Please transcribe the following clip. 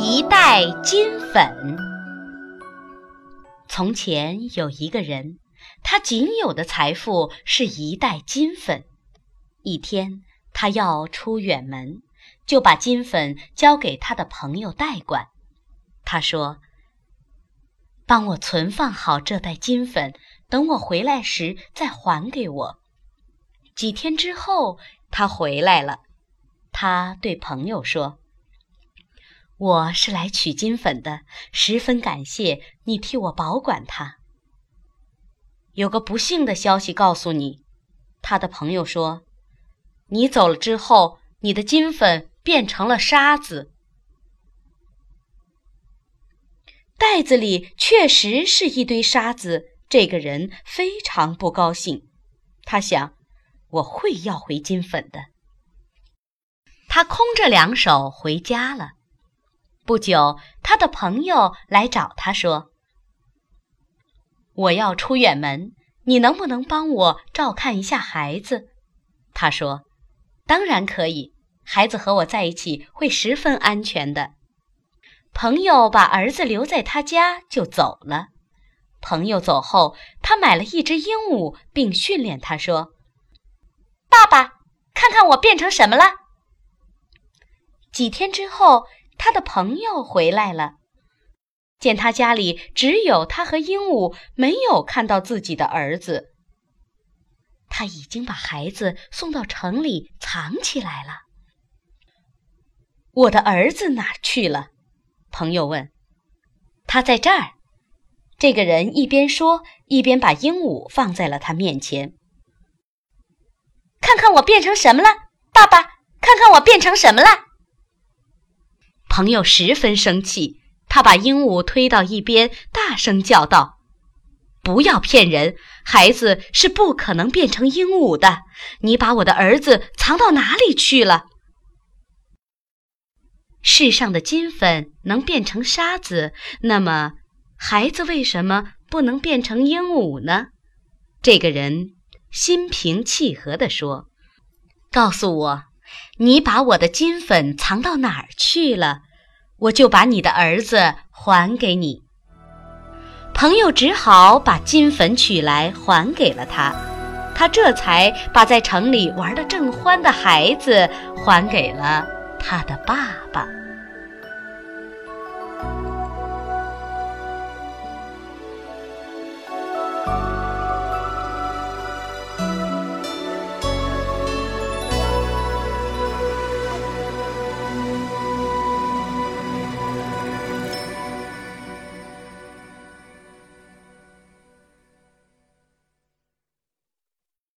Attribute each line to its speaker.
Speaker 1: 一袋金粉。从前有一个人，他仅有的财富是一袋金粉。一天，他要出远门，就把金粉交给他的朋友代管。他说：“帮我存放好这袋金粉，等我回来时再还给我。”几天之后，他回来了。他对朋友说：“我是来取金粉的，十分感谢你替我保管它。”有个不幸的消息告诉你，他的朋友说：“你走了之后，你的金粉变成了沙子。”袋子里确实是一堆沙子，这个人非常不高兴。他想。我会要回金粉的。他空着两手回家了。不久，他的朋友来找他说：“我要出远门，你能不能帮我照看一下孩子？”他说：“当然可以，孩子和我在一起会十分安全的。”朋友把儿子留在他家就走了。朋友走后，他买了一只鹦鹉，并训练他说。爸爸，看看我变成什么了？几天之后，他的朋友回来了，见他家里只有他和鹦鹉，没有看到自己的儿子。他已经把孩子送到城里藏起来了。我的儿子哪去了？朋友问。他在这儿。这个人一边说，一边把鹦鹉放在了他面前。看看我变成什么了，爸爸！看看我变成什么了。朋友十分生气，他把鹦鹉推到一边，大声叫道：“不要骗人！孩子是不可能变成鹦鹉的。你把我的儿子藏到哪里去了？世上的金粉能变成沙子，那么孩子为什么不能变成鹦鹉呢？”这个人。心平气和地说：“告诉我，你把我的金粉藏到哪儿去了？我就把你的儿子还给你。”朋友只好把金粉取来还给了他，他这才把在城里玩得正欢的孩子还给了他的爸爸。